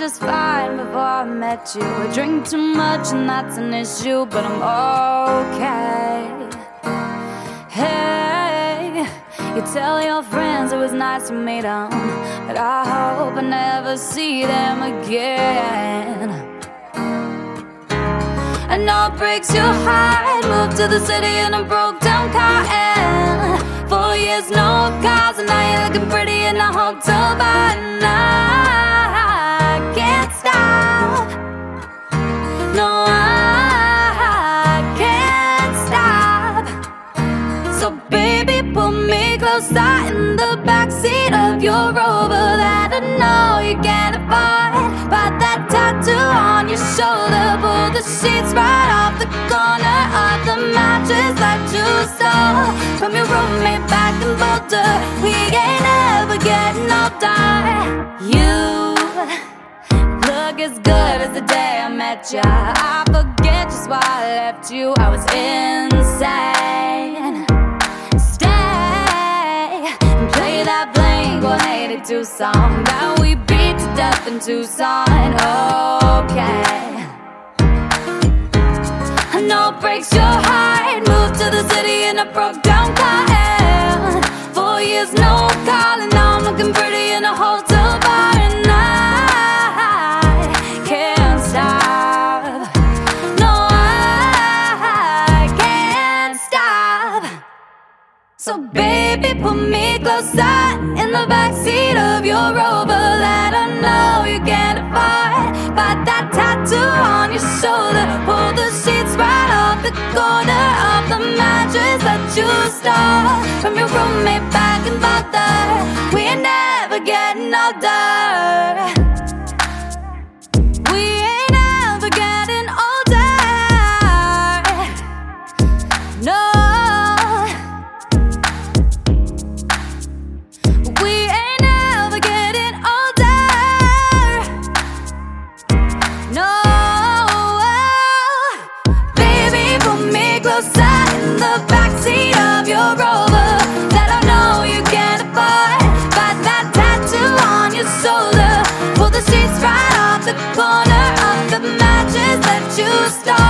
just fine before I met you. I drink too much and that's an issue, but I'm okay. Hey, you tell your friends it was nice to meet them, but I hope I never see them again. I know it breaks your heart. Moved to the city in a broke down car and four years no cars, and now you're looking pretty in a hotel bar. And me in the backseat of your Rover that I know you can't afford. But that tattoo on your shoulder, pull the sheets right off the corner of the mattress that you stole from your roommate back in Boulder. We ain't ever getting older. You look as good as the day I met ya. I forget just why I left you. I was insane. 182 song that we beat to death in Tucson. Okay. I know it breaks your heart. Moved to the city in a broke down car. Four years no call, and now I'm looking pretty in a hotel So baby, put me closer in the backseat of your Rover that I know you can't afford. But that tattoo on your shoulder, pull the sheets right off the corner of the mattress that you stole from your roommate back in Boulder. We ain't never getting older. Pull